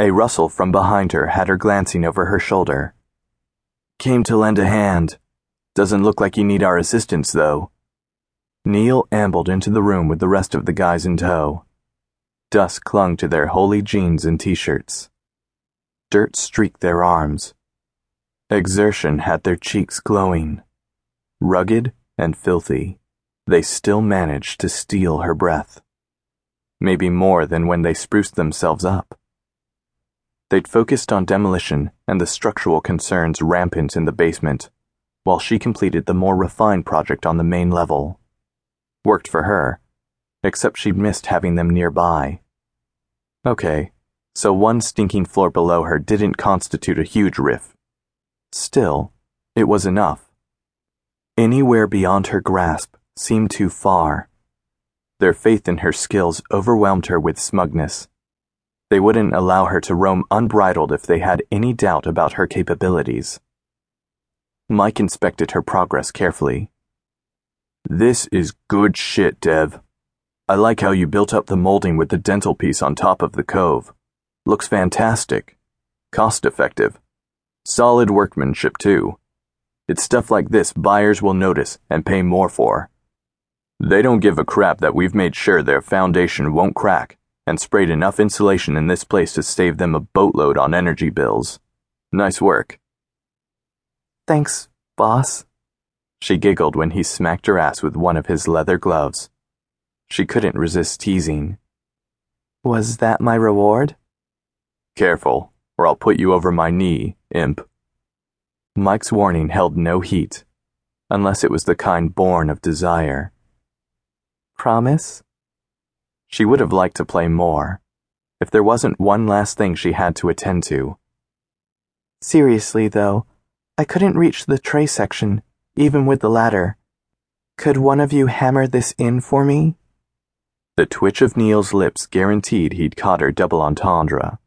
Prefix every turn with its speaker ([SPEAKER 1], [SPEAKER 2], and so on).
[SPEAKER 1] A rustle from behind her had her glancing over her shoulder. Came to lend a hand. Doesn't look like you need our assistance, though. Neil ambled into the room with the rest of the guys in tow. Dust clung to their holey jeans and t shirts. Dirt streaked their arms. Exertion had their cheeks glowing. Rugged and filthy, they still managed to steal her breath. Maybe more than when they spruced themselves up. They'd focused on demolition and the structural concerns rampant in the basement, while she completed the more refined project on the main level. Worked for her, except she'd missed having them nearby. Okay, so one stinking floor below her didn't constitute a huge riff. Still, it was enough. Anywhere beyond her grasp seemed too far. Their faith in her skills overwhelmed her with smugness. They wouldn't allow her to roam unbridled if they had any doubt about her capabilities. Mike inspected her progress carefully. This is good shit, Dev. I like how you built up the molding with the dentil piece on top of the cove. Looks fantastic. Cost effective. Solid workmanship, too. It's stuff like this buyers will notice and pay more for. They don't give a crap that we've made sure their foundation won't crack and sprayed enough insulation in this place to save them a boatload on energy bills. Nice work.
[SPEAKER 2] Thanks, boss.
[SPEAKER 1] She giggled when he smacked her ass with one of his leather gloves. She couldn't resist teasing.
[SPEAKER 2] Was that my reward?
[SPEAKER 1] Careful, or I'll put you over my knee, imp. Mike's warning held no heat, unless it was the kind born of desire.
[SPEAKER 2] Promise?
[SPEAKER 1] She would have liked to play more, if there wasn't one last thing she had to attend to.
[SPEAKER 2] Seriously, though, I couldn't reach the tray section, even with the ladder. Could one of you hammer this in for me?
[SPEAKER 1] The twitch of Neil's lips guaranteed he'd caught her double entendre.